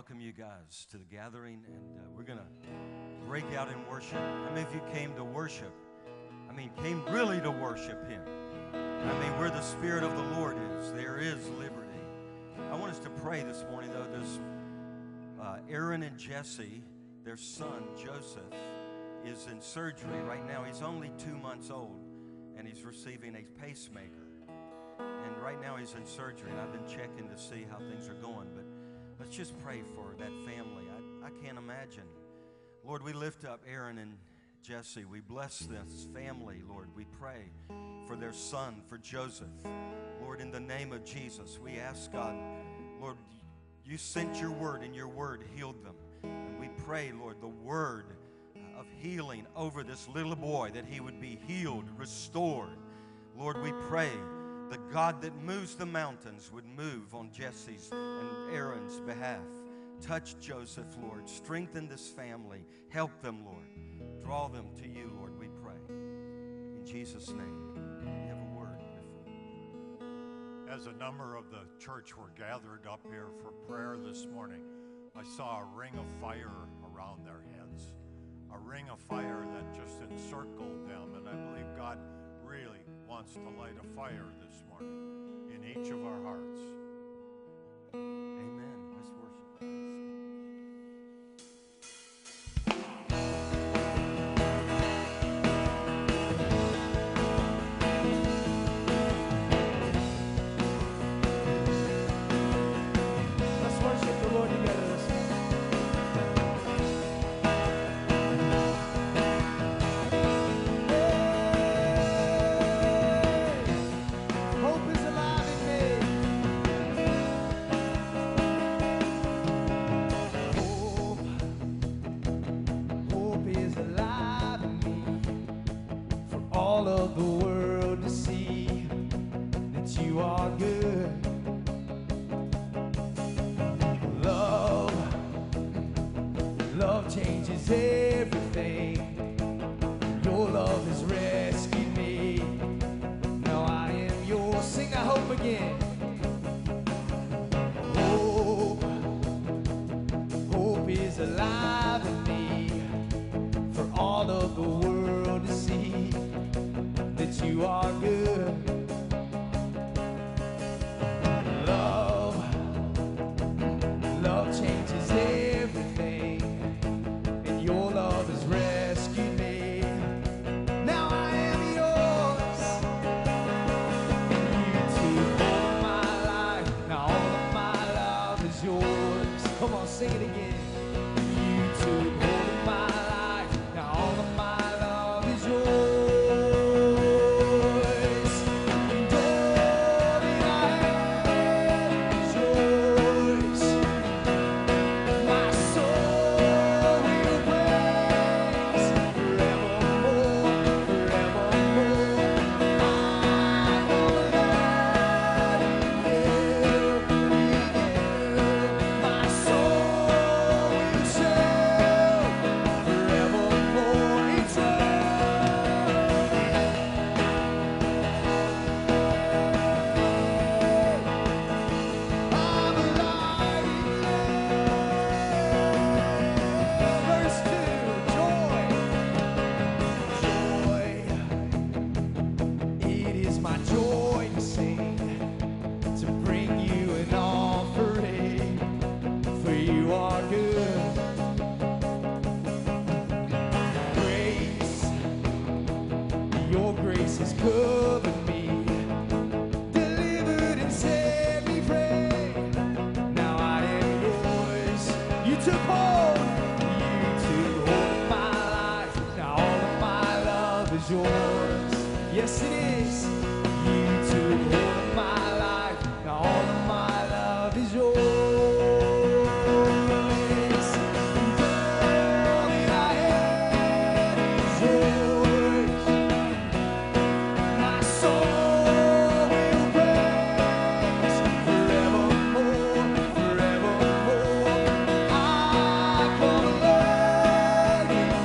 welcome you guys to the gathering, and uh, we're going to break out in worship. How many of you came to worship? I mean, came really to worship Him. I mean, where the Spirit of the Lord is, there is liberty. I want us to pray this morning, though. There's uh, Aaron and Jesse, their son Joseph, is in surgery right now. He's only two months old, and he's receiving a pacemaker. And right now he's in surgery, and I've been checking to see how things are going. But let's just pray for that family. I, I can't imagine. Lord, we lift up Aaron and Jesse. We bless this family, Lord. We pray for their son, for Joseph. Lord, in the name of Jesus, we ask God, Lord, you sent your word, and your word healed them. And we pray, Lord, the word of healing over this little boy, that he would be healed, restored. Lord, we pray the God that moves the mountains would move on Jesse's and Aaron's behalf. Touch Joseph, Lord. Strengthen this family. Help them, Lord. Draw them to you, Lord, we pray. In Jesus' name. Have a word before. As a number of the church were gathered up here for prayer this morning, I saw a ring of fire around their heads. A ring of fire that just encircled them. And I believe God wants to light a fire this morning in each of our hearts.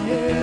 Love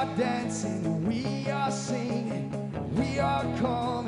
are dancing, we are singing, we are calling.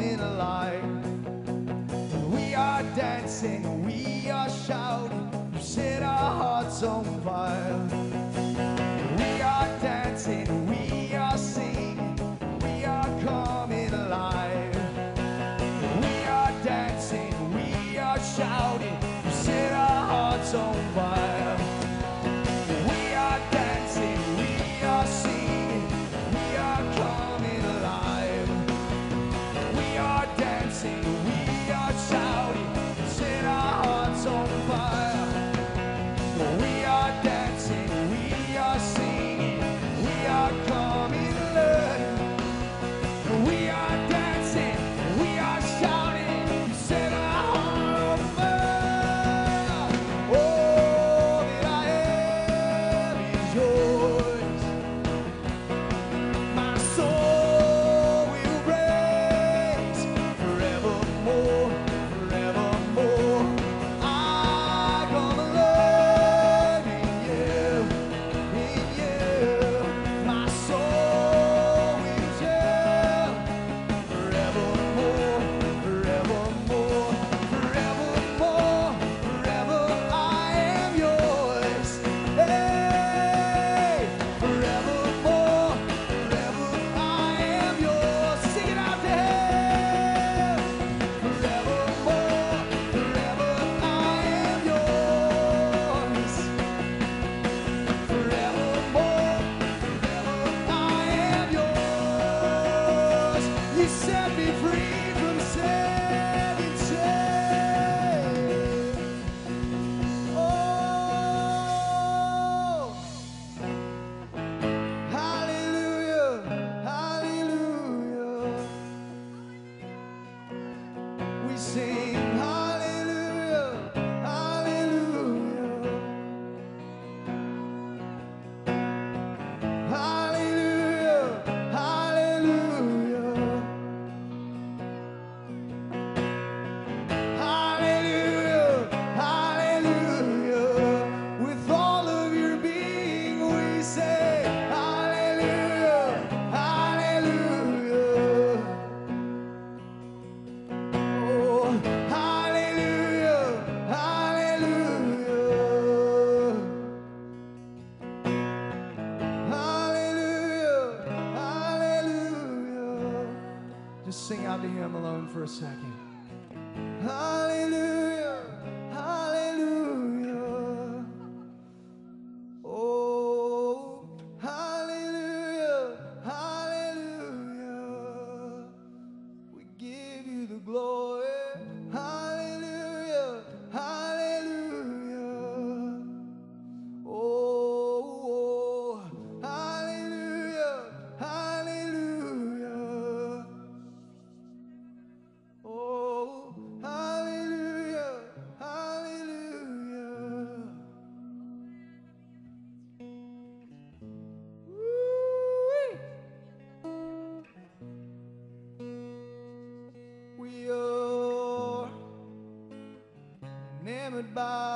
for a second.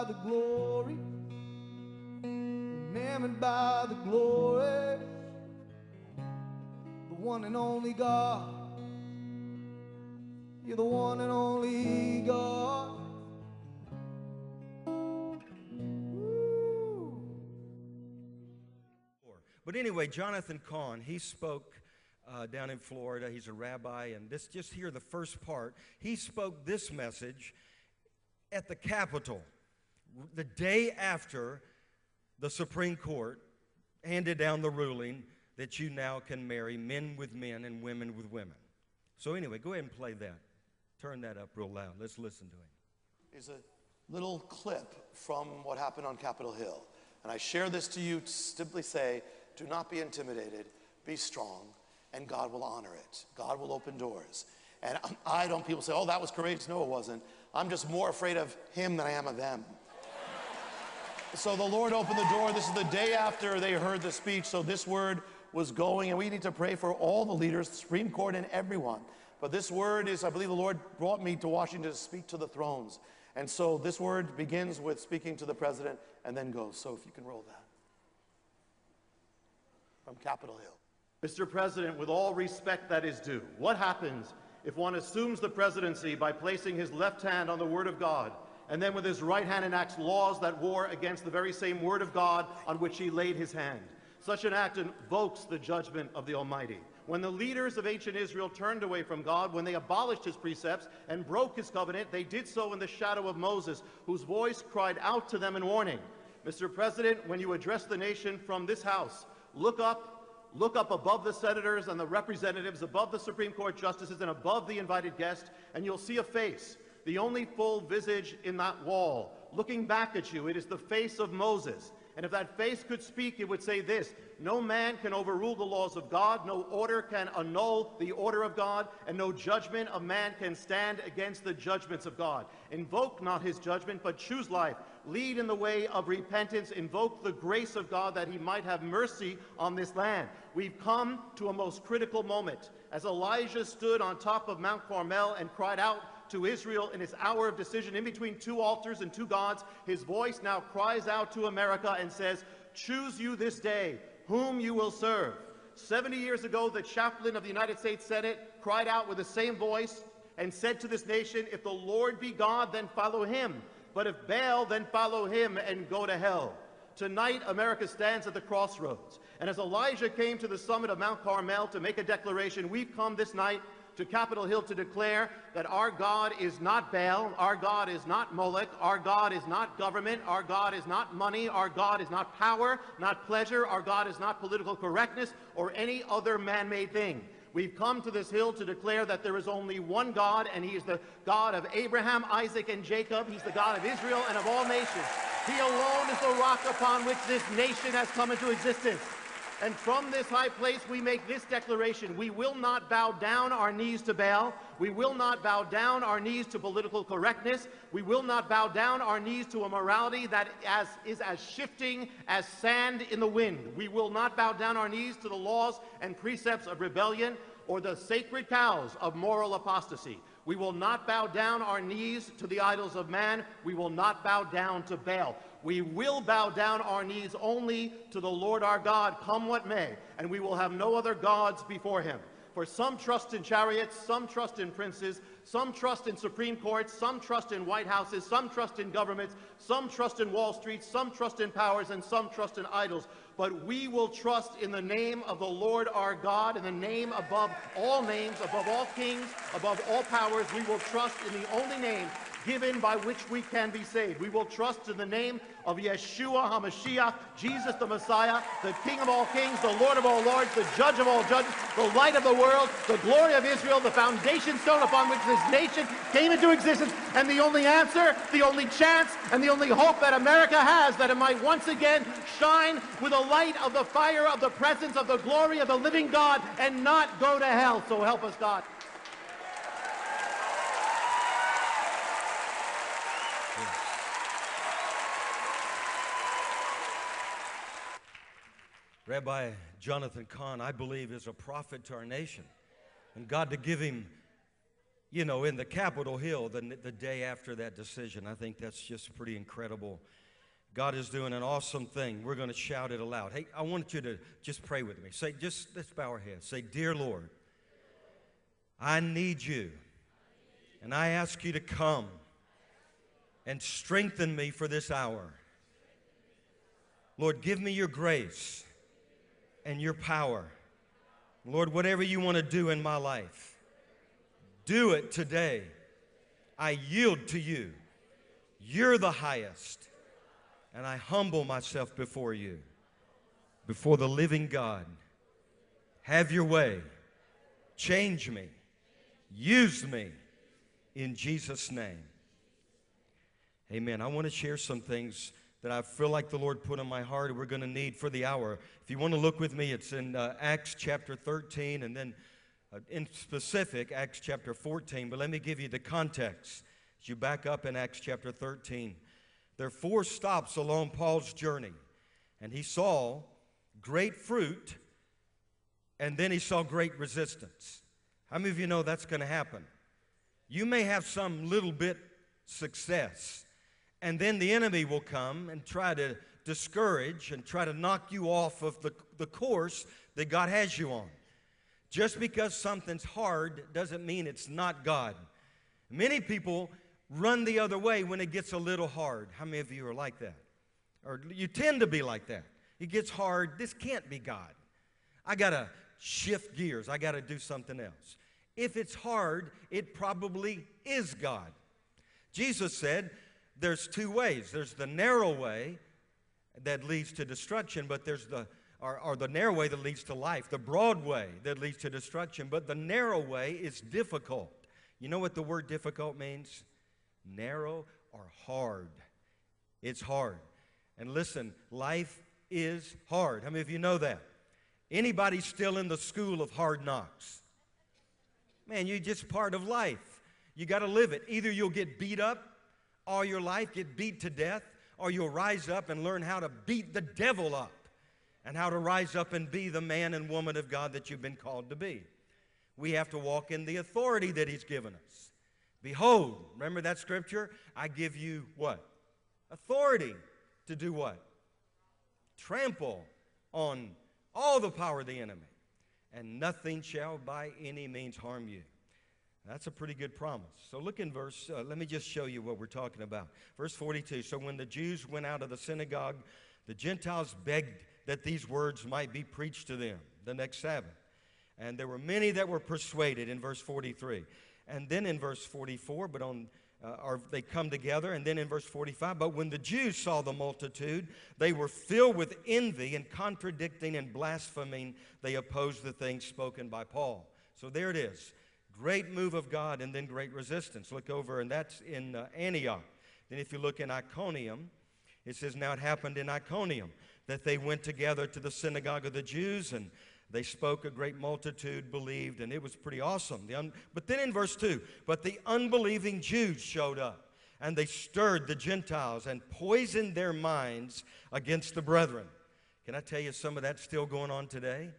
The glory, enamored by the glory, the one and only God. You're the one and only God. But anyway, Jonathan Cahn, he spoke uh, down in Florida. He's a rabbi, and this just here the first part. He spoke this message at the Capitol the day after the Supreme Court handed down the ruling that you now can marry men with men and women with women. So anyway, go ahead and play that. Turn that up real loud. Let's listen to him. is a little clip from what happened on Capitol Hill. And I share this to you to simply say, do not be intimidated, be strong, and God will honor it. God will open doors. And I don't, people say, oh, that was courageous. No, it wasn't. I'm just more afraid of him than I am of them. So the Lord opened the door. This is the day after they heard the speech. So this word was going, and we need to pray for all the leaders, the Supreme Court, and everyone. But this word is, I believe the Lord brought me to Washington to speak to the thrones. And so this word begins with speaking to the president and then goes. So if you can roll that. From Capitol Hill. Mr. President, with all respect that is due, what happens if one assumes the presidency by placing his left hand on the Word of God and then with his right hand enacts laws that war against the very same Word of God on which he laid his hand? Such an act invokes the judgment of the Almighty. When the leaders of ancient Israel turned away from God, when they abolished his precepts and broke his covenant, they did so in the shadow of Moses, whose voice cried out to them in warning. Mr. President, when you address the nation from this house, look up Look up above the senators and the representatives, above the Supreme Court justices, and above the invited guest, and you'll see a face, the only full visage in that wall. Looking back at you, it is the face of Moses. And if that face could speak, it would say this No man can overrule the laws of God, no order can annul the order of God, and no judgment of man can stand against the judgments of God. Invoke not his judgment, but choose life. Lead in the way of repentance. Invoke the grace of God that he might have mercy on this land. We've come to a most critical moment. As Elijah stood on top of Mount Carmel and cried out to Israel in his hour of decision in between two altars and two gods, his voice now cries out to America and says, Choose you this day whom you will serve. 70 years ago, the chaplain of the United States Senate cried out with the same voice and said to this nation, If the Lord be God, then follow him. But if Baal, then follow him and go to hell. Tonight, America stands at the crossroads. And as Elijah came to the summit of Mount Carmel to make a declaration, we've come this night to Capitol Hill to declare that our God is not Baal, our God is not Moloch, our God is not government, our God is not money, our God is not power, not pleasure, our God is not political correctness or any other man made thing. We've come to this hill to declare that there is only one God, and He is the God of Abraham, Isaac, and Jacob. He's the God of Israel and of all nations. He alone is the rock upon which this nation has come into existence. And from this high place, we make this declaration. We will not bow down our knees to Baal. We will not bow down our knees to political correctness. We will not bow down our knees to a morality that as, is as shifting as sand in the wind. We will not bow down our knees to the laws and precepts of rebellion or the sacred cows of moral apostasy. We will not bow down our knees to the idols of man. We will not bow down to Baal. We will bow down our knees only to the Lord our God, come what may, and we will have no other gods before him. For some trust in chariots, some trust in princes, Some trust in Supreme Courts, some trust in White Houses, some trust in governments, some trust in Wall Street, some trust in powers, and some trust in idols. But we will trust in the name of the Lord our God, in the name above all names, above all kings, above all powers. We will trust in the only name given by which we can be saved. We will trust in the name of Yeshua HaMashiach, Jesus the Messiah, the King of all kings, the Lord of all lords, the Judge of all judges, the light of the world, the glory of Israel, the foundation stone upon which this nation came into existence, and the only answer, the only chance, and the only hope that America has that it might once again shine with the light of the fire of the presence of the glory of the living God and not go to hell. So help us, God. Rabbi Jonathan Cahn, I believe, is a prophet to our nation. And God to give him, you know, in the Capitol Hill the, the day after that decision. I think that's just pretty incredible. God is doing an awesome thing. We're going to shout it aloud. Hey, I want you to just pray with me. Say, just let's bow our heads. Say, Dear Lord, I need you. And I ask you to come and strengthen me for this hour. Lord, give me your grace and your power. Lord, whatever you want to do in my life, do it today. I yield to you. You're the highest. And I humble myself before you, before the living God. Have your way. Change me. Use me in Jesus' name. Amen. I want to share some things that I feel like the Lord put on my heart we're going to need for the hour. If you want to look with me, it's in uh, Acts chapter 13 and then uh, in specific, Acts chapter 14. But let me give you the context. As you back up in Acts chapter 13, there are four stops along Paul's journey, and he saw great fruit, and then he saw great resistance. How many of you know that's going to happen? You may have some little bit success, and then the enemy will come and try to discourage and try to knock you off of the, the course that God has you on. Just because something's hard doesn't mean it's not God. Many people run the other way when it gets a little hard. How many of you are like that? Or you tend to be like that. It gets hard. This can't be God. I got to shift gears. I got to do something else. If it's hard, it probably is God. Jesus said, there's two ways there's the narrow way that leads to destruction, but there's the or, or, the narrow way that leads to life, the broad way that leads to destruction, but the narrow way is difficult. You know what the word difficult means? Narrow or hard. It's hard. And listen, life is hard. How many of you know that? Anybody still in the school of hard knocks? Man, you're just part of life. You got to live it. Either you'll get beat up all your life, get beat to death, or you'll rise up and learn how to beat the devil up and how to rise up and be the man and woman of God that you've been called to be. We have to walk in the authority that He's given us. Behold, remember that scripture? I give you what? Authority to do what? Trample on all the power of the enemy, and nothing shall by any means harm you. That's a pretty good promise. So look in verse, uh, let me just show you what we're talking about. Verse 42 So when the Jews went out of the synagogue, the Gentiles begged that these words might be preached to them the next Sabbath. And there were many that were persuaded in verse 43. And then in verse 44, but on uh, or they come together. And then in verse 45, but when the Jews saw the multitude, they were filled with envy and contradicting and blaspheming, they opposed the things spoken by Paul. So there it is. Great move of God and then great resistance. Look over, and that's in uh, Antioch. Then if you look in Iconium, it says, Now it happened in Iconium that they went together to the synagogue of the Jews and they spoke, a great multitude believed, and it was pretty awesome. The un- but then in verse 2, but the unbelieving Jews showed up, and they stirred the Gentiles and poisoned their minds against the brethren. Can I tell you some of that's still going on today?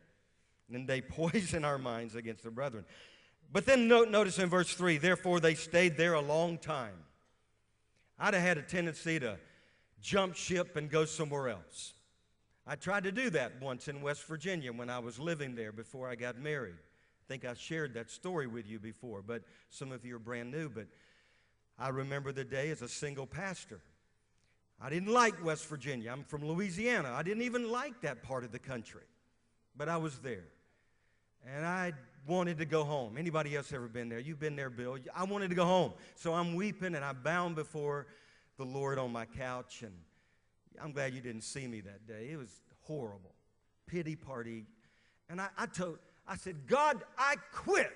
And they poison our minds against the brethren. But then notice in verse 3 therefore they stayed there a long time. I'd have had a tendency to jump ship and go somewhere else. I tried to do that once in West Virginia when I was living there before I got married. I think I shared that story with you before, but some of you are brand new. But I remember the day as a single pastor. I didn't like West Virginia. I'm from Louisiana. I didn't even like that part of the country, but I was there. And I wanted to go home. Anybody else ever been there? You've been there, Bill. I wanted to go home. So I'm weeping and I'm bound before the Lord on my couch. And I'm glad you didn't see me that day. It was horrible. Pity party. And I, I told, I said, God, I quit.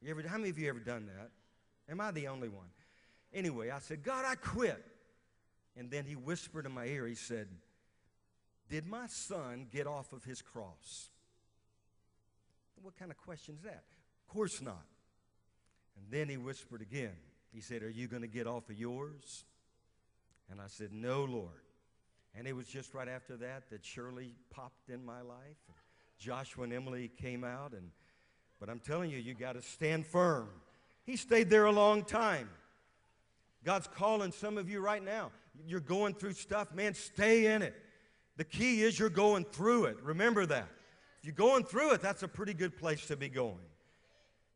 You ever, how many of you ever done that? Am I the only one? Anyway, I said, God, I quit. And then he whispered in my ear, he said, Did my son get off of his cross? What kind of question is that? Of course not. And then he whispered again. He said, Are you going to get off of yours? And I said, No, Lord. And it was just right after that that Shirley popped in my life. And Joshua and Emily came out. And, but I'm telling you, you got to stand firm. He stayed there a long time. God's calling some of you right now. You're going through stuff, man, stay in it. The key is you're going through it. Remember that. You're going through it, that's a pretty good place to be going.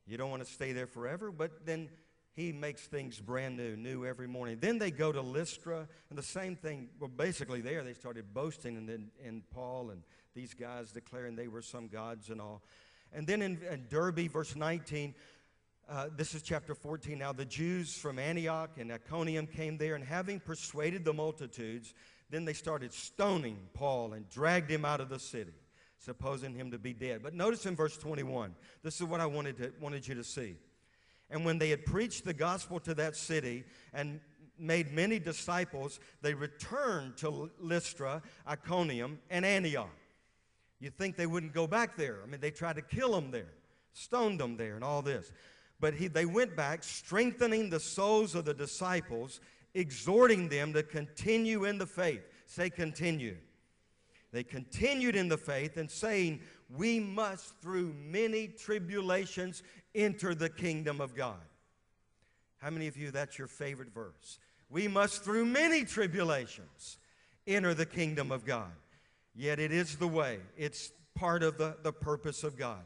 You don't want to stay there forever, but then he makes things brand new, new every morning. Then they go to Lystra, and the same thing, well, basically there they started boasting, and then in Paul and these guys declaring they were some gods and all. And then in, in Derbe, verse 19, uh, this is chapter 14 now. The Jews from Antioch and Iconium came there, and having persuaded the multitudes, then they started stoning Paul and dragged him out of the city, supposing him to be dead. But notice in verse 21, this is what I wanted, to, wanted you to see. And when they had preached the gospel to that city and made many disciples, they returned to Lystra, Iconium, and Antioch. You'd think they wouldn't go back there. I mean, they tried to kill them there, stoned them there, and all this. But he, they went back, strengthening the souls of the disciples, exhorting them to continue in the faith. Say, continue. They continued in the faith and saying, We must, through many tribulations, enter the kingdom of God. How many of you, that's your favorite verse? We must, through many tribulations, enter the kingdom of God. Yet it is the way, it's part of the, the purpose of God.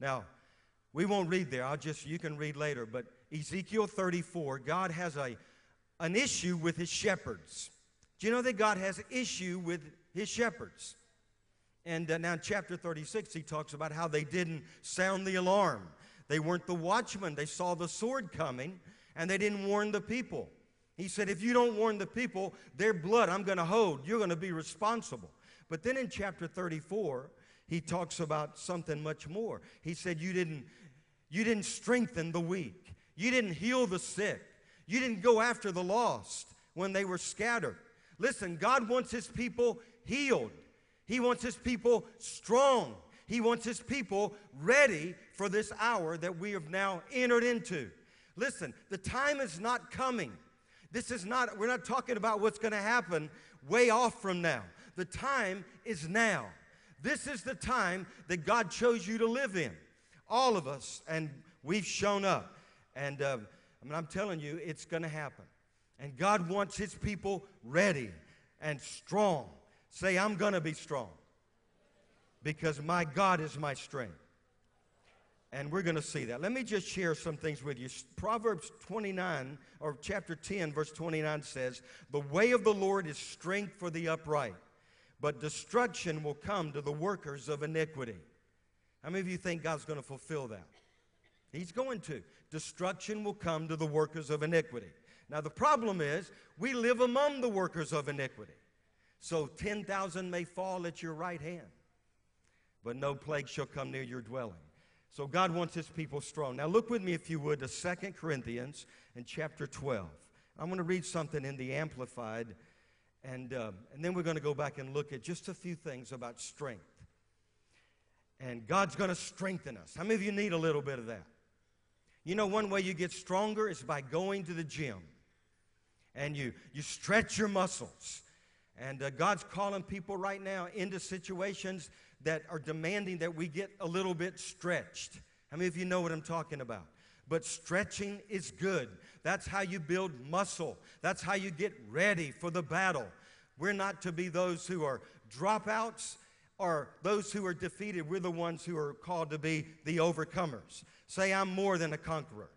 Now, we won't read there. I'll just, you can read later. But Ezekiel 34, God has a, an issue with his shepherds. Do you know that God has an issue with his shepherds? And uh, now in chapter 36, he talks about how they didn't sound the alarm. They weren't the watchmen. They saw the sword coming and they didn't warn the people. He said, if you don't warn the people, their blood I'm going to hold. You're going to be responsible. But then in chapter 34, he talks about something much more. He said, You didn't, you didn't strengthen the weak. You didn't heal the sick. You didn't go after the lost when they were scattered. Listen, God wants his people healed. He wants his people strong. He wants his people ready for this hour that we have now entered into. Listen, the time is not coming. This is not, we're not talking about what's going to happen way off from now. The time is now. This is the time that God chose you to live in all of us, and we've shown up. And uh, I mean, I'm telling you, it's going to happen. And God wants His people ready and strong. Say, I'm going to be strong because my God is my strength. And we're going to see that. Let me just share some things with you. Proverbs 29, or chapter 10, verse 29 says, The way of the Lord is strength for the upright, but destruction will come to the workers of iniquity. How many of you think God's going to fulfill that? He's going to. Destruction will come to the workers of iniquity. Now, the problem is, we live among the workers of iniquity. So 10,000 may fall at your right hand, but no plague shall come near your dwelling. So God wants his people strong. Now, look with me, if you would, to Second Corinthians and chapter 12. I'm going to read something in the Amplified, and, uh, and then we're going to go back and look at just a few things about strength and God's going to strengthen us. How many of you need a little bit of that? You know, one way you get stronger is by going to the gym and you, you stretch your muscles. And uh, God's calling people right now into situations that are demanding that we get a little bit stretched. How many of you know what I'm talking about? But stretching is good. That's how you build muscle. That's how you get ready for the battle. We're not to be those who are dropouts or those who are defeated. We're the ones who are called to be the overcomers. Say, I'm more than a conqueror.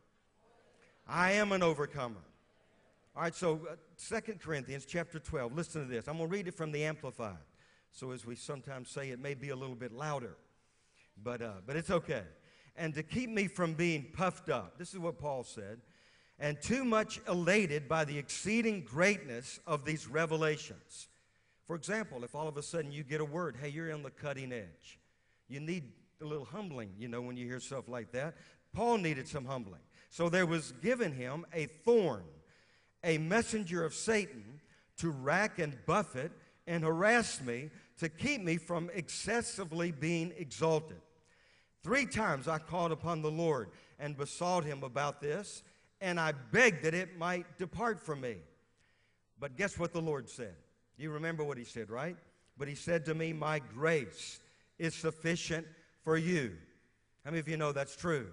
I am an overcomer. All right, so uh, 2 Corinthians chapter 12. Listen to this. I'm going to read it from the Amplified. So, as we sometimes say, it may be a little bit louder, but, uh, but it's okay. And to keep me from being puffed up, this is what Paul said, and too much elated by the exceeding greatness of these revelations. For example, if all of a sudden you get a word, hey, you're on the cutting edge, you need a little humbling, you know, when you hear stuff like that. Paul needed some humbling. So there was given him a thorn, a messenger of Satan to rack and buffet and harass me to keep me from excessively being exalted. Three times I called upon the Lord and besought him about this, and I begged that it might depart from me. But guess what the Lord said? You remember what he said, right? But he said to me, My grace is sufficient for you. How many of you know that's true?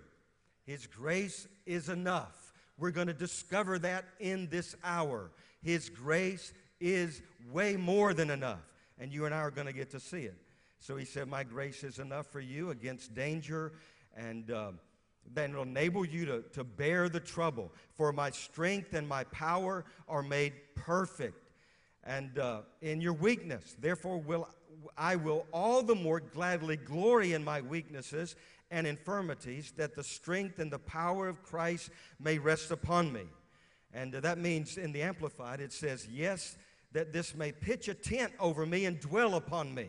His grace is enough. We're going to discover that in this hour. His grace is way more than enough. And you and I are going to get to see it. So he said, My grace is enough for you against danger, and uh, then it'll enable you to, to bear the trouble. For my strength and my power are made perfect and uh, in your weakness. Therefore, will I will all the more gladly glory in my weaknesses and infirmities, that the strength and the power of Christ may rest upon me. And that means in the Amplified, it says, Yes, that this may pitch a tent over me and dwell upon me.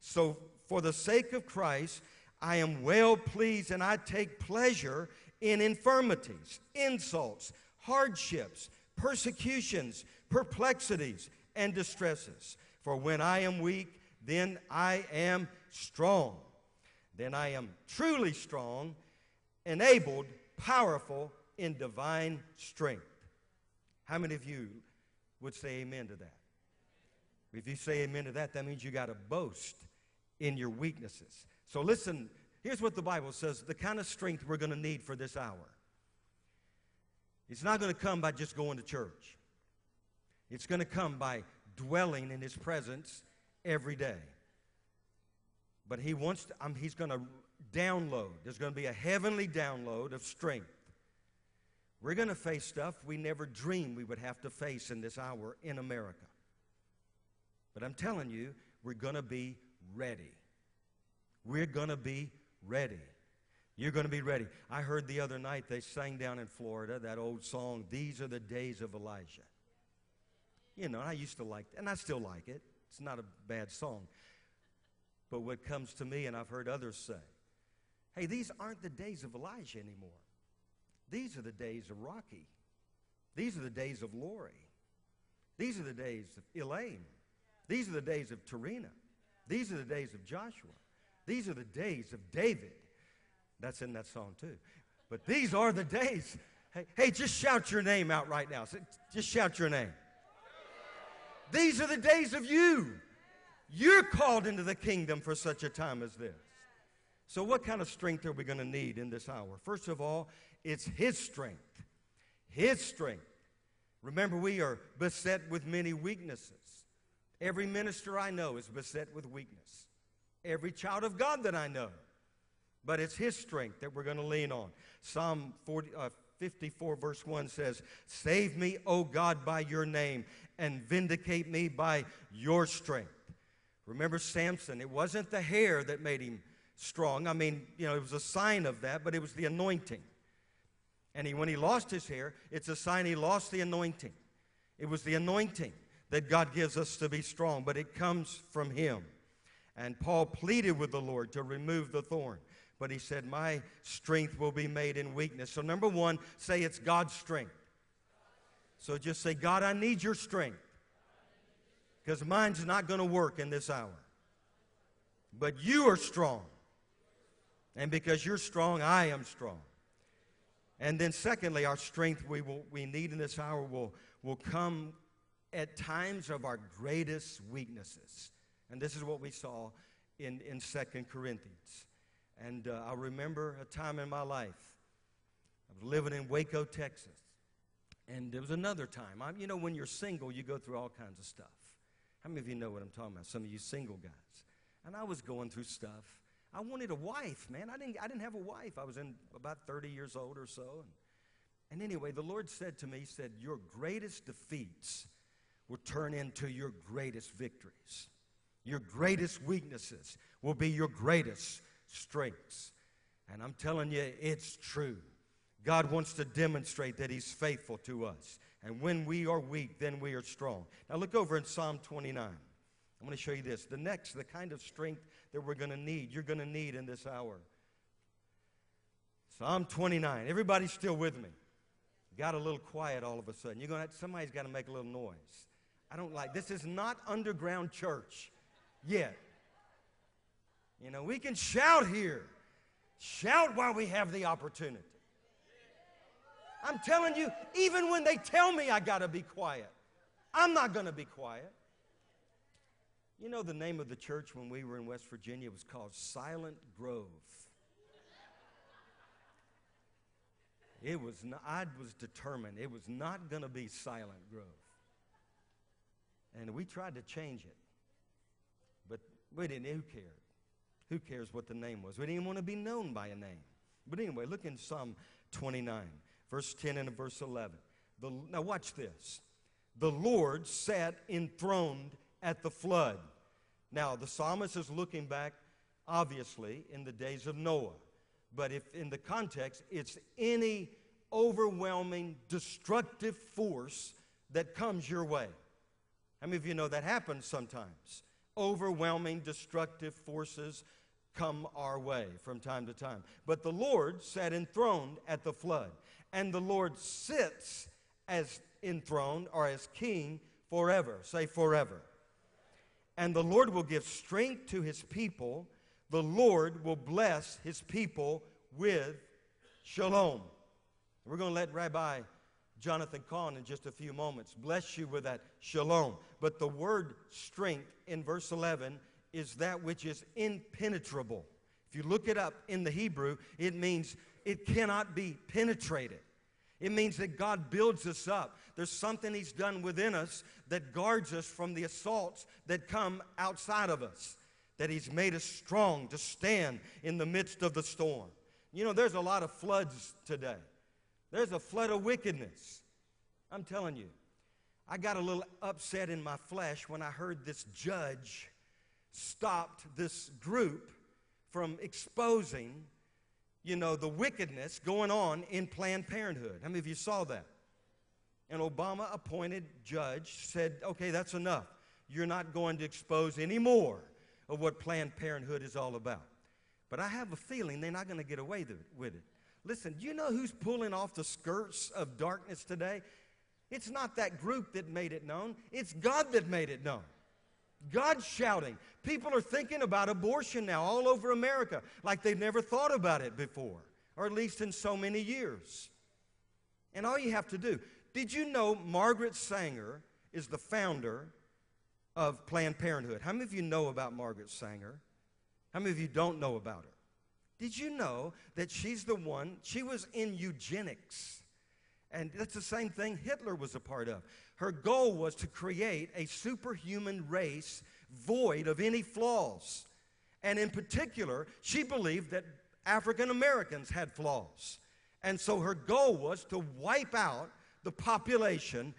So, for the sake of Christ, I am well pleased and I take pleasure in infirmities, insults, hardships, persecutions, perplexities, and distresses. For when I am weak, then I am strong. Then I am truly strong, enabled, powerful in divine strength. How many of you would say amen to that? If you say amen to that, that means you got to boast in your weaknesses. So listen, here's what the Bible says the kind of strength we're going to need for this hour. It's not going to come by just going to church. It's going to come by dwelling in His presence every day. But He wants to, um, He's going to download. There's going to be a heavenly download of strength. We're going to face stuff we never dreamed we would have to face in this hour in America. But I'm telling you, we're going to be ready. We're going to be ready. You're going to be ready. I heard the other night they sang down in Florida that old song, These Are the Days of Elijah. You know, I used to like it, and I still like it. It's not a bad song. But what comes to me, and I've heard others say, hey, these aren't the days of Elijah anymore. These are the days of Rocky. These are the days of Lori. These are the days of Elaine. These are the days of Tarina. These are the days of Joshua. These are the days of David. That's in that song too. But these are the days. Hey, hey, just shout your name out right now. Just shout your name. These are the days of you. You're called into the kingdom for such a time as this. So, what kind of strength are we going to need in this hour? First of all, it's His strength. His strength. Remember, we are beset with many weaknesses. Every minister I know is beset with weakness. Every child of God that I know. But it's His strength that we're going to lean on. Psalm 40, uh, 54, verse 1 says, Save me, O God, by your name, and vindicate me by your strength. Remember Samson, it wasn't the hair that made him strong. I mean, you know, it was a sign of that, but it was the anointing. And he, when he lost his hair, it's a sign he lost the anointing. It was the anointing that God gives us to be strong, but it comes from him. And Paul pleaded with the Lord to remove the thorn. But he said, My strength will be made in weakness. So, number one, say it's God's strength. So just say, God, I need your strength. Because mine's not going to work in this hour. But you are strong. And because you're strong, I am strong. And then, secondly, our strength we, will, we need in this hour will, will come at times of our greatest weaknesses. And this is what we saw in, in 2 Corinthians. And uh, I remember a time in my life. I was living in Waco, Texas. And there was another time. I, you know, when you're single, you go through all kinds of stuff. How many of you know what I'm talking about? Some of you single guys. And I was going through stuff. I wanted a wife, man. I didn't, I didn't have a wife. I was in about 30 years old or so. And, and anyway, the Lord said to me, He said, Your greatest defeats will turn into your greatest victories. Your greatest weaknesses will be your greatest strengths. And I'm telling you, it's true. God wants to demonstrate that He's faithful to us. And when we are weak, then we are strong. Now look over in Psalm 29. I'm going to show you this. The next, the kind of strength that we're going to need, you're going to need in this hour. Psalm 29. Everybody's still with me. Got a little quiet all of a sudden. You're going to, somebody's got to make a little noise. I don't like this is not underground church yet. You know, we can shout here. Shout while we have the opportunity. I'm telling you, even when they tell me I got to be quiet, I'm not going to be quiet. You know, the name of the church when we were in West Virginia was called Silent Grove. It was not, I was determined it was not going to be Silent Grove. And we tried to change it. But we didn't, who cared? Who cares what the name was? We didn't want to be known by a name. But anyway, look in Psalm 29, verse 10 and verse 11. The, now, watch this. The Lord sat enthroned at the flood. Now, the psalmist is looking back, obviously, in the days of Noah. But if in the context, it's any overwhelming, destructive force that comes your way. How many of you know that happens sometimes? Overwhelming, destructive forces come our way from time to time. But the Lord sat enthroned at the flood, and the Lord sits as enthroned or as king forever. Say forever. And the Lord will give strength to his people. The Lord will bless his people with shalom. We're going to let Rabbi Jonathan Cahn in just a few moments bless you with that shalom. But the word strength in verse 11 is that which is impenetrable. If you look it up in the Hebrew, it means it cannot be penetrated. It means that God builds us up. There's something He's done within us that guards us from the assaults that come outside of us, that He's made us strong to stand in the midst of the storm. You know, there's a lot of floods today, there's a flood of wickedness. I'm telling you, I got a little upset in my flesh when I heard this judge stopped this group from exposing you know, the wickedness going on in Planned Parenthood. How many of you saw that? An Obama appointed judge said, okay, that's enough. You're not going to expose any more of what Planned Parenthood is all about. But I have a feeling they're not going to get away with it. Listen, you know who's pulling off the skirts of darkness today? It's not that group that made it known, it's God that made it known. God's shouting. People are thinking about abortion now all over America like they've never thought about it before, or at least in so many years. And all you have to do, did you know Margaret Sanger is the founder of Planned Parenthood? How many of you know about Margaret Sanger? How many of you don't know about her? Did you know that she's the one, she was in eugenics? And that's the same thing Hitler was a part of. Her goal was to create a superhuman race void of any flaws. And in particular, she believed that African Americans had flaws. And so her goal was to wipe out the population,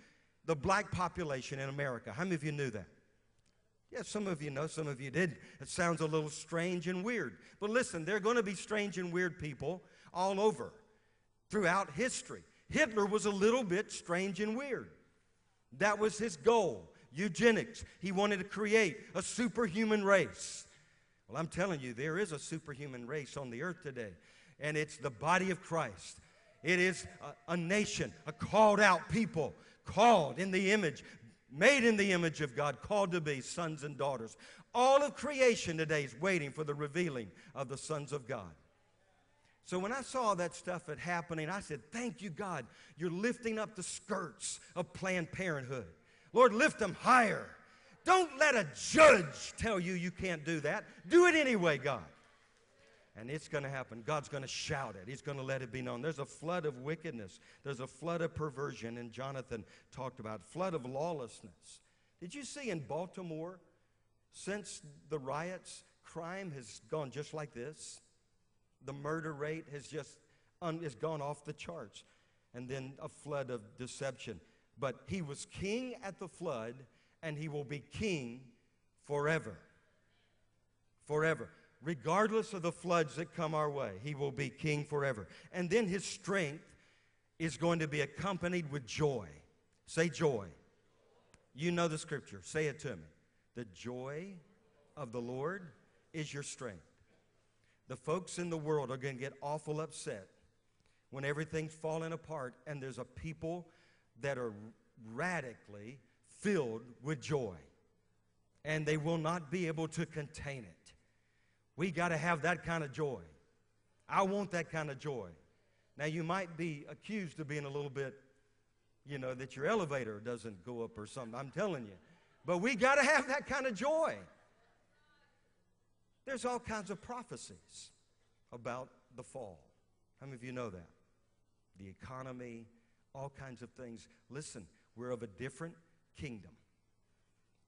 the black population in America. How many of you knew that? Yeah, some of you know, some of you didn't. It sounds a little strange and weird. But listen, there are going to be strange and weird people all over throughout history. Hitler was a little bit strange and weird. That was his goal eugenics. He wanted to create a superhuman race. Well, I'm telling you, there is a superhuman race on the earth today, and it's the body of Christ. It is a, a nation, a called out people, called in the image, made in the image of God, called to be sons and daughters. All of creation today is waiting for the revealing of the sons of God. So when I saw that stuff had happening, I said, Thank you, God. You're lifting up the skirts of Planned Parenthood. Lord, lift them higher. Don't let a judge tell you you can't do that. Do it anyway, God. And it's going to happen. God's going to shout it. He's going to let it be known. There's a flood of wickedness. There's a flood of perversion, and Jonathan talked about flood of lawlessness. Did you see in Baltimore, since the riots, crime has gone just like this. The murder rate has just un, has gone off the charts. And then a flood of deception. But he was king at the flood, and he will be king forever. Forever. Regardless of the floods that come our way, he will be king forever. And then his strength is going to be accompanied with joy. Say joy. You know the scripture. Say it to me. The joy of the Lord is your strength. The folks in the world are going to get awful upset when everything's falling apart and there's a people that are radically filled with joy and they will not be able to contain it. We got to have that kind of joy. I want that kind of joy. Now, you might be accused of being a little bit, you know, that your elevator doesn't go up or something. I'm telling you. But we got to have that kind of joy. There's all kinds of prophecies about the fall. How many of you know that? The economy, all kinds of things. Listen, we're of a different kingdom.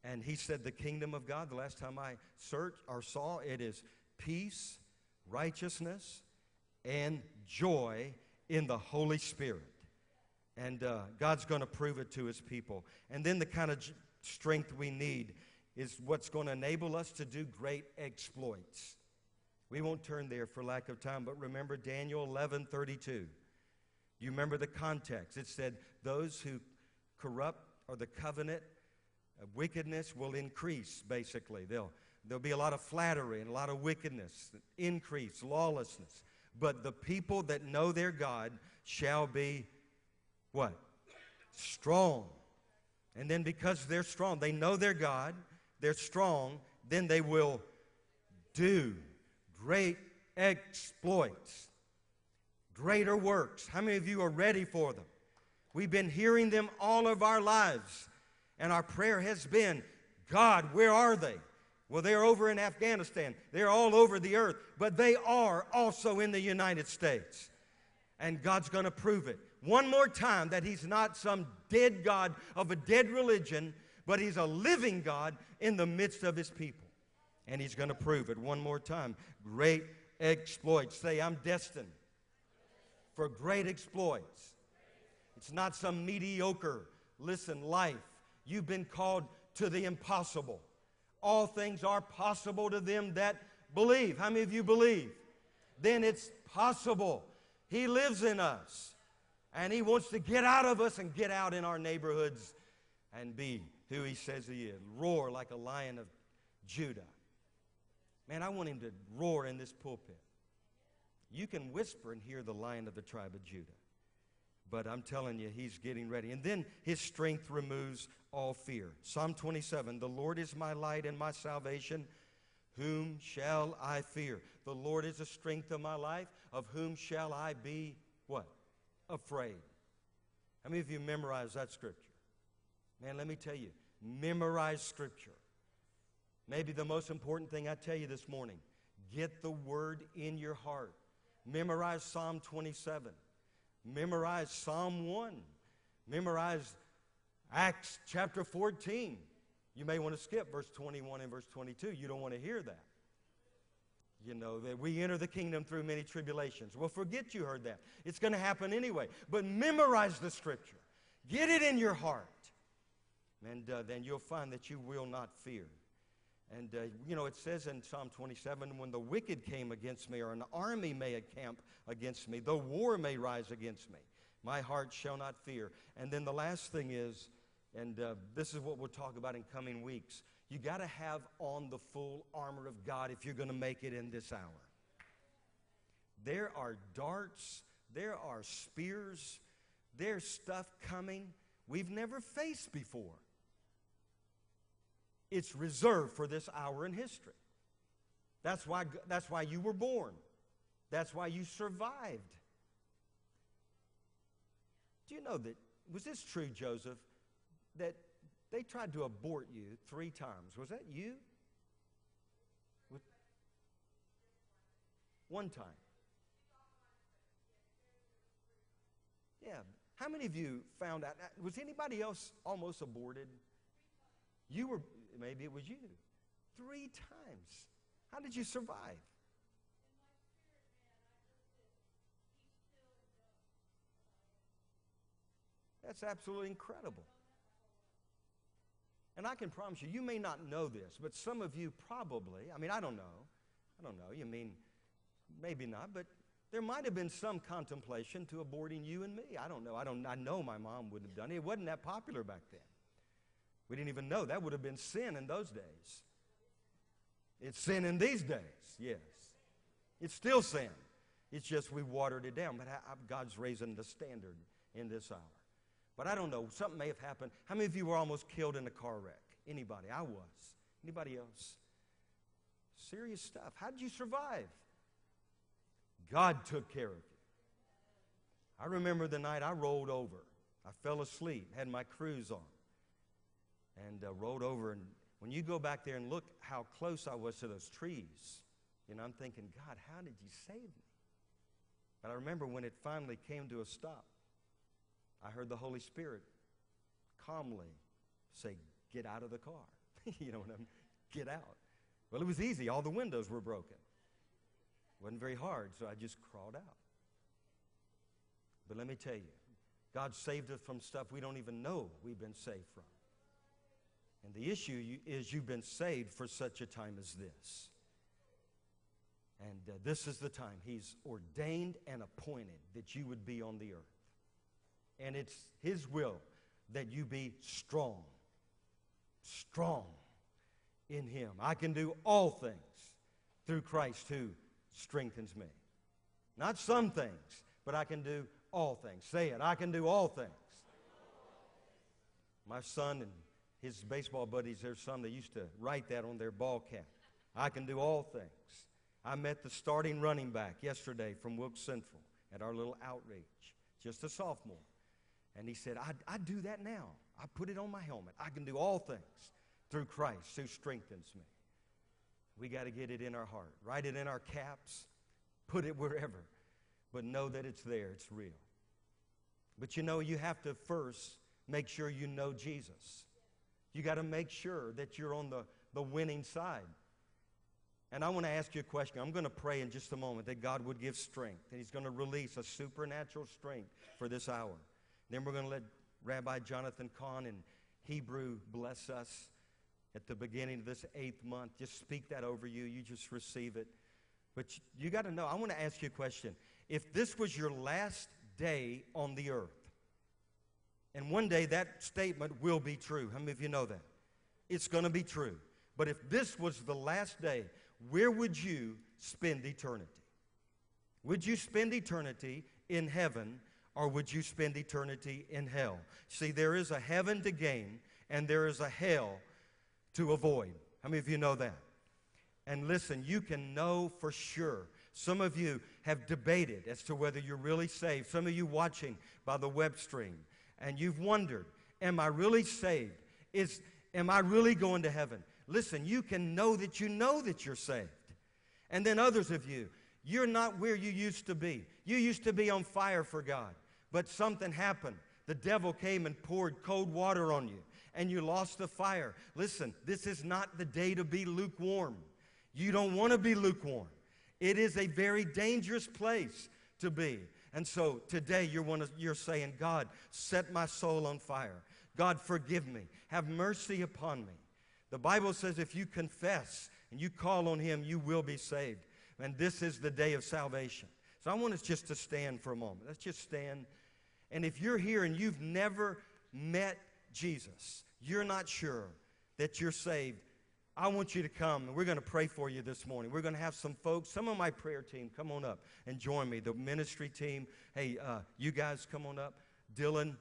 And he said, The kingdom of God, the last time I searched or saw, it is peace, righteousness, and joy in the Holy Spirit. And uh, God's going to prove it to his people. And then the kind of strength we need is what's going to enable us to do great exploits. We won't turn there for lack of time, but remember Daniel 11 32. You remember the context. It said, Those who corrupt or the covenant of wickedness will increase, basically. They'll, there'll be a lot of flattery and a lot of wickedness, increase, lawlessness. But the people that know their God shall be what? Strong. And then because they're strong, they know their God, they're strong, then they will do great exploits, greater works. How many of you are ready for them? We've been hearing them all of our lives, and our prayer has been God, where are they? Well, they're over in Afghanistan. They're all over the earth, but they are also in the United States. And God's going to prove it one more time that He's not some dead God of a dead religion, but He's a living God in the midst of His people. And He's going to prove it one more time. Great exploits. Say, I'm destined for great exploits. It's not some mediocre, listen, life. You've been called to the impossible. All things are possible to them that believe. How many of you believe? Then it's possible. He lives in us. And He wants to get out of us and get out in our neighborhoods and be who He says He is. Roar like a lion of Judah. Man, I want Him to roar in this pulpit. You can whisper and hear the lion of the tribe of Judah. But I'm telling you, he's getting ready. And then his strength removes all fear. Psalm 27 The Lord is my light and my salvation. Whom shall I fear? The Lord is the strength of my life. Of whom shall I be what? Afraid. How many of you memorize that scripture? Man, let me tell you, memorize scripture. Maybe the most important thing I tell you this morning get the word in your heart. Memorize Psalm 27. Memorize Psalm 1. Memorize Acts chapter 14. You may want to skip verse 21 and verse 22. You don't want to hear that. You know, that we enter the kingdom through many tribulations. Well, forget you heard that. It's going to happen anyway. But memorize the scripture, get it in your heart. And uh, then you'll find that you will not fear. And, uh, you know, it says in Psalm 27 when the wicked came against me, or an army may encamp against me, the war may rise against me, my heart shall not fear. And then the last thing is, and uh, this is what we'll talk about in coming weeks, you got to have on the full armor of God if you're going to make it in this hour. There are darts, there are spears, there's stuff coming we've never faced before. It's reserved for this hour in history. That's why, that's why you were born. That's why you survived. Do you know that, was this true, Joseph, that they tried to abort you three times? Was that you? One time. Yeah. How many of you found out? Was anybody else almost aborted? You were, maybe it was you. Three times. How did you survive? That's absolutely incredible. And I can promise you, you may not know this, but some of you probably, I mean, I don't know. I don't know. You mean, maybe not, but there might have been some contemplation to aborting you and me. I don't know. I, don't, I know my mom wouldn't have done it. It wasn't that popular back then. We didn't even know. That would have been sin in those days. It's sin in these days, yes. It's still sin. It's just we watered it down. But God's raising the standard in this hour. But I don't know. Something may have happened. How many of you were almost killed in a car wreck? Anybody? I was. Anybody else? Serious stuff. How did you survive? God took care of you. I remember the night I rolled over. I fell asleep, had my cruise on, and uh, rolled over. And when you go back there and look how close I was to those trees, you know, I'm thinking, God, how did you save me? But I remember when it finally came to a stop, I heard the Holy Spirit calmly say, Get out of the car. you know what I mean? Get out. Well, it was easy. All the windows were broken. It wasn't very hard, so I just crawled out. But let me tell you, God saved us from stuff we don't even know we've been saved from. And the issue is you've been saved for such a time as this. And uh, this is the time He's ordained and appointed that you would be on the earth. And it's His will that you be strong. Strong in Him. I can do all things through Christ who strengthens me. Not some things, but I can do all things. Say it. I can do all things. My son and his baseball buddies, there's some that used to write that on their ball cap. I can do all things. I met the starting running back yesterday from Wilkes Central at our little outreach, just a sophomore. And he said, I, I do that now. I put it on my helmet. I can do all things through Christ who strengthens me. We got to get it in our heart, write it in our caps, put it wherever, but know that it's there, it's real. But you know, you have to first make sure you know Jesus. You got to make sure that you're on the, the winning side. And I want to ask you a question. I'm going to pray in just a moment that God would give strength, that He's going to release a supernatural strength for this hour. Then we're going to let Rabbi Jonathan Cahn in Hebrew bless us at the beginning of this eighth month. Just speak that over you. You just receive it. But you got to know, I want to ask you a question. If this was your last day on the earth, and one day that statement will be true. How many of you know that? It's going to be true. But if this was the last day, where would you spend eternity? Would you spend eternity in heaven or would you spend eternity in hell? See, there is a heaven to gain and there is a hell to avoid. How many of you know that? And listen, you can know for sure. Some of you have debated as to whether you're really saved. Some of you watching by the web stream, and you've wondered, am I really saved? Is, am I really going to heaven? Listen, you can know that you know that you're saved. And then others of you, you're not where you used to be. You used to be on fire for God, but something happened. The devil came and poured cold water on you and you lost the fire. Listen, this is not the day to be lukewarm. You don't want to be lukewarm. It is a very dangerous place to be. And so today you're, one of, you're saying, God, set my soul on fire. God, forgive me. Have mercy upon me. The Bible says if you confess and you call on Him, you will be saved. And this is the day of salvation. So I want us just to stand for a moment. Let's just stand. And if you're here and you've never met Jesus, you're not sure that you're saved, I want you to come and we're going to pray for you this morning. We're going to have some folks, some of my prayer team, come on up and join me. The ministry team, hey, uh, you guys come on up. Dylan.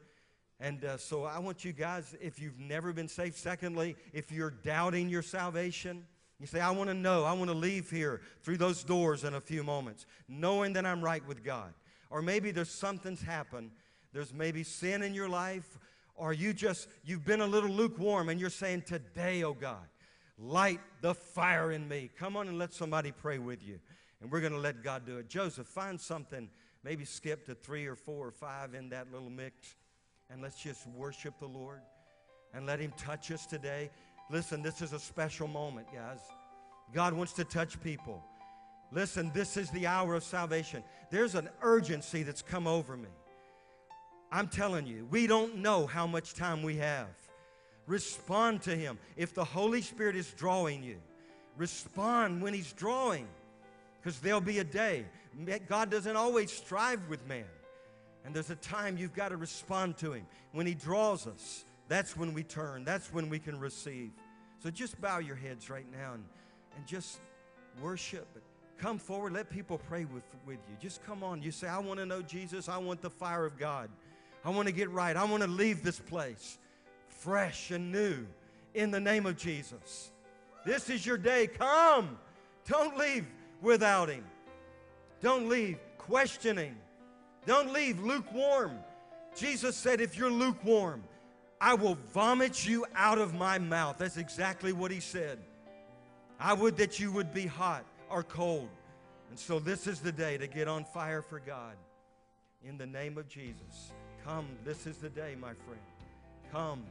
And uh, so I want you guys, if you've never been saved, secondly, if you're doubting your salvation, you say, I want to know, I want to leave here through those doors in a few moments, knowing that I'm right with God. Or maybe there's something's happened. There's maybe sin in your life, or you just, you've been a little lukewarm and you're saying, Today, oh God, light the fire in me. Come on and let somebody pray with you. And we're going to let God do it. Joseph, find something, maybe skip to three or four or five in that little mix, and let's just worship the Lord and let Him touch us today. Listen, this is a special moment, guys. God wants to touch people. Listen, this is the hour of salvation. There's an urgency that's come over me. I'm telling you, we don't know how much time we have. Respond to Him. If the Holy Spirit is drawing you, respond when He's drawing, because there'll be a day. God doesn't always strive with man. And there's a time you've got to respond to Him. When He draws us, that's when we turn, that's when we can receive. So just bow your heads right now and, and just worship. Come forward. Let people pray with, with you. Just come on. You say, I want to know Jesus. I want the fire of God. I want to get right. I want to leave this place fresh and new in the name of Jesus. This is your day. Come. Don't leave without Him. Don't leave questioning. Don't leave lukewarm. Jesus said, if you're lukewarm, I will vomit you out of my mouth. That's exactly what He said. I would that you would be hot or cold. And so this is the day to get on fire for God. In the name of Jesus. Come, this is the day, my friend. Come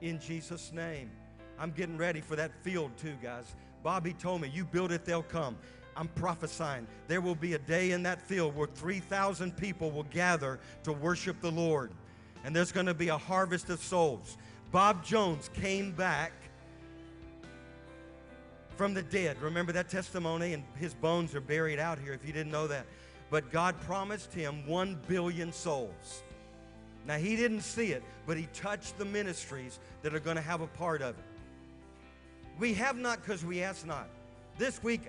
in Jesus' name. I'm getting ready for that field too, guys. Bobby told me, You build it, they'll come. I'm prophesying there will be a day in that field where 3,000 people will gather to worship the Lord. And there's going to be a harvest of souls. Bob Jones came back from the dead. Remember that testimony? And his bones are buried out here if you didn't know that. But God promised him one billion souls. Now, he didn't see it, but he touched the ministries that are going to have a part of it. We have not because we ask not. This week,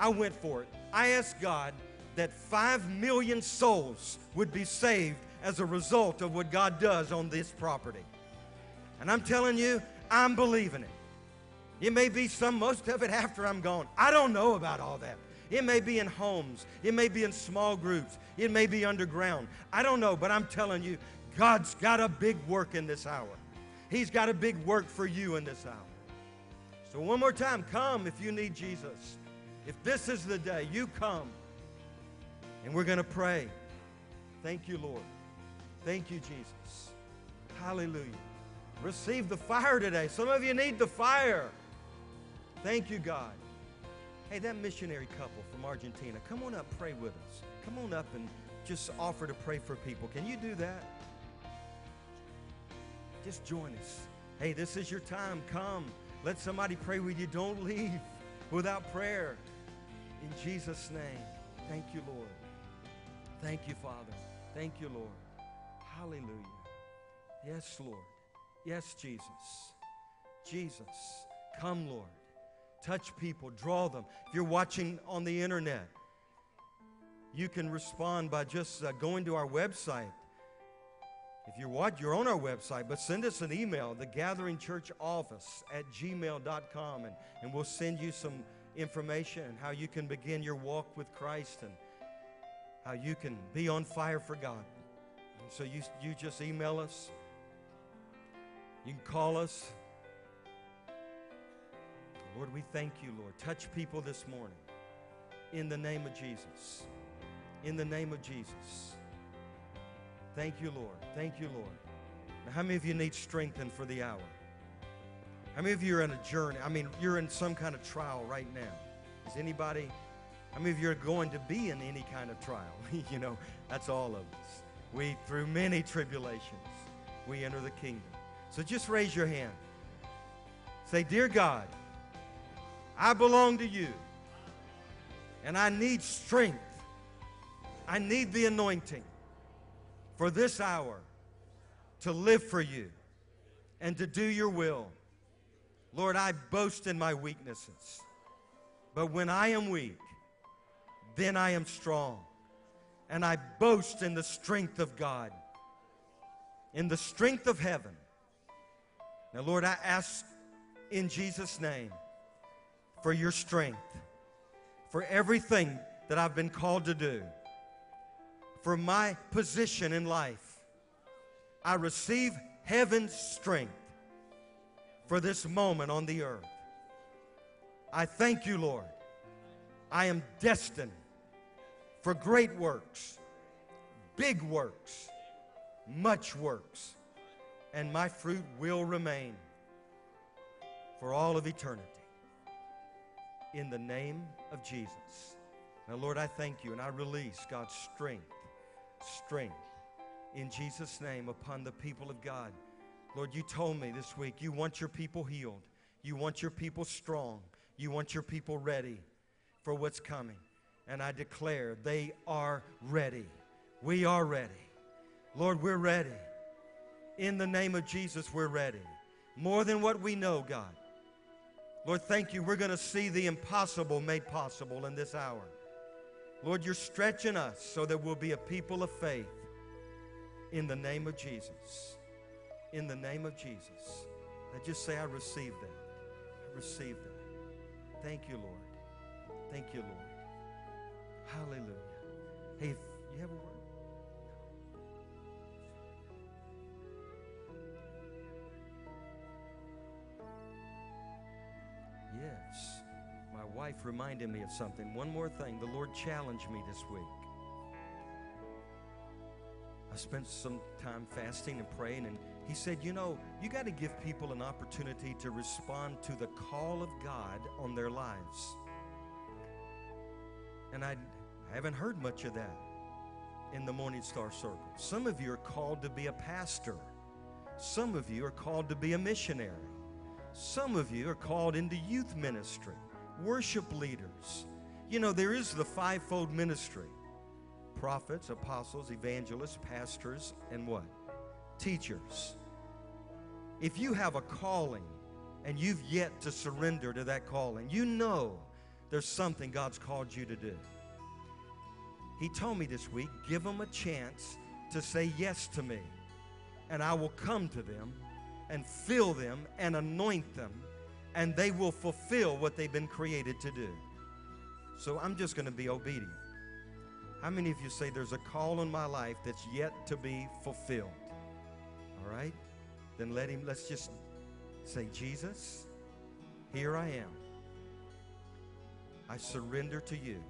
I went for it. I asked God that five million souls would be saved as a result of what God does on this property. And I'm telling you, I'm believing it. It may be some, most of it after I'm gone. I don't know about all that. It may be in homes. It may be in small groups. It may be underground. I don't know, but I'm telling you, God's got a big work in this hour. He's got a big work for you in this hour. So, one more time, come if you need Jesus. If this is the day, you come. And we're going to pray. Thank you, Lord. Thank you, Jesus. Hallelujah. Receive the fire today. Some of you need the fire. Thank you, God. Hey, that missionary couple from Argentina, come on up, pray with us. Come on up and just offer to pray for people. Can you do that? Just join us. Hey, this is your time. Come. Let somebody pray with you. Don't leave without prayer. In Jesus' name. Thank you, Lord. Thank you, Father. Thank you, Lord. Hallelujah. Yes, Lord. Yes, Jesus. Jesus. Come, Lord. Touch people, draw them. If you're watching on the internet, you can respond by just uh, going to our website. If you're what, you're on our website, but send us an email, the Gathering Church Office at gmail.com, and, and we'll send you some information on how you can begin your walk with Christ and how you can be on fire for God. And so you, you just email us. You can call us. Lord, we thank you, Lord. Touch people this morning in the name of Jesus. In the name of Jesus. Thank you, Lord. Thank you, Lord. Now, how many of you need strengthened for the hour? How many of you are in a journey? I mean, you're in some kind of trial right now. Is anybody, how many of you are going to be in any kind of trial? you know, that's all of us. We, through many tribulations, we enter the kingdom. So just raise your hand. Say, Dear God, I belong to you. And I need strength. I need the anointing for this hour to live for you and to do your will. Lord, I boast in my weaknesses. But when I am weak, then I am strong. And I boast in the strength of God, in the strength of heaven. Now, Lord, I ask in Jesus' name for your strength, for everything that I've been called to do, for my position in life. I receive heaven's strength for this moment on the earth. I thank you, Lord. I am destined for great works, big works, much works, and my fruit will remain for all of eternity. in the name of Jesus. Now, Lord, I thank you and I release God's strength, strength in Jesus' name upon the people of God. Lord, you told me this week you want your people healed, you want your people strong, you want your people ready for what's coming. And I declare they are ready. We are ready. Lord, we're ready. In the name of Jesus, we're ready. More than what we know, God. Lord, thank you. We're going to see the impossible made possible in this hour. Lord, you're stretching us so that we'll be a people of faith in the name of Jesus. In the name of Jesus. I just say, I receive that. I receive that. Thank you, Lord. Thank you, Lord. Hallelujah. Hey, you have a word. Yes. Wife reminded me of something. One more thing. The Lord challenged me this week. I spent some time fasting and praying, and He said, You know, you got to give people an opportunity to respond to the call of God on their lives. And I, I haven't heard much of that in the Morning Star Circle. Some of you are called to be a pastor, some of you are called to be a missionary. Some of you are called into youth ministry, worship leaders. You know, there is the fivefold ministry prophets, apostles, evangelists, pastors, and what? Teachers. If you have a calling and you've yet to surrender to that calling, you know there's something God's called you to do. He told me this week give them a chance to say yes to me, and I will come to them and fill them and anoint them, and they will fulfill what they've been created to do. So I'm just going to be obedient. How many of you say there's a call in my life that's yet to be fulfilled? All right? Then let him, let's just say, Jesus, here I am. I surrender to you.